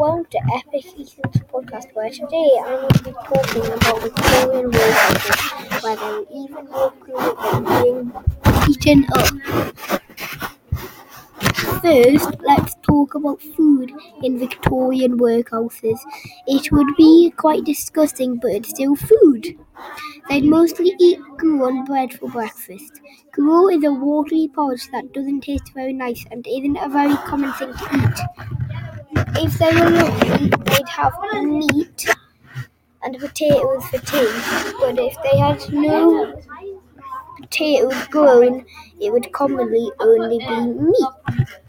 welcome to Epic Eatings Podcast, where today I'm going to be talking about Victorian workhouses, where they were even more cruel than being eaten up. First, let's talk about food in Victorian workhouses. It would be quite disgusting, but it's still food. They'd mostly eat gruel and bread for breakfast. Gruel is a watery porridge that doesn't taste very nice and isn't a very common thing to eat. If they were lucky, they'd have meat and potatoes for tea, but if they had no potatoes grown, it would commonly only be meat.